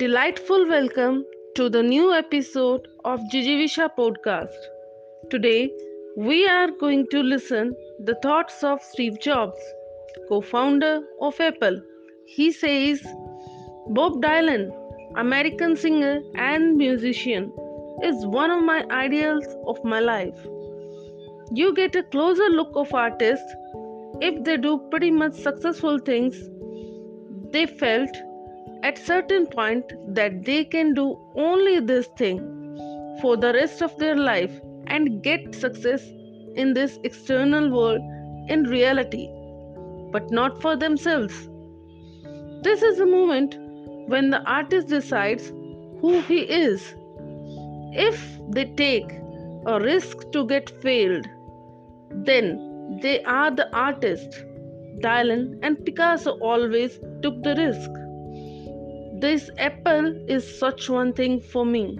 delightful welcome to the new episode of Jijivisha podcast. Today, we are going to listen the thoughts of Steve Jobs, co-founder of Apple. He says, Bob Dylan, American singer and musician, is one of my ideals of my life. You get a closer look of artists if they do pretty much successful things they felt at certain point that they can do only this thing for the rest of their life and get success in this external world in reality but not for themselves. This is the moment when the artist decides who he is. If they take a risk to get failed then they are the artist. Dylan and picasso always took the risk this apple is such one thing for me.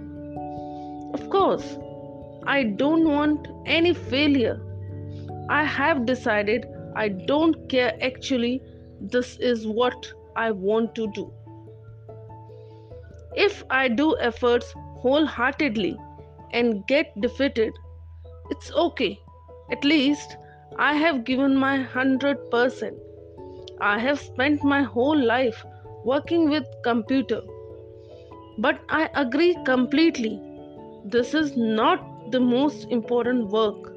Of course, I don't want any failure. I have decided I don't care actually, this is what I want to do. If I do efforts wholeheartedly and get defeated, it's okay. At least I have given my 100%. I have spent my whole life working with computer. But i agree completely. This is not the most important work.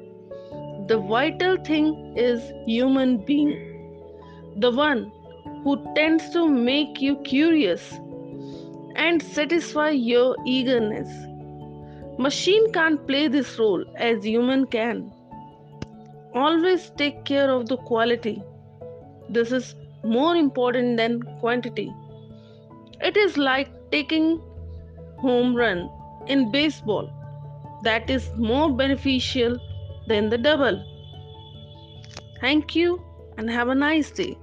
The vital thing is human being. The one who tends to make you curious and satisfy your eagerness. Machine can't play this role as human can. Always take care of the quality. This is more important than quantity. It is like taking home run in baseball that is more beneficial than the double. Thank you and have a nice day.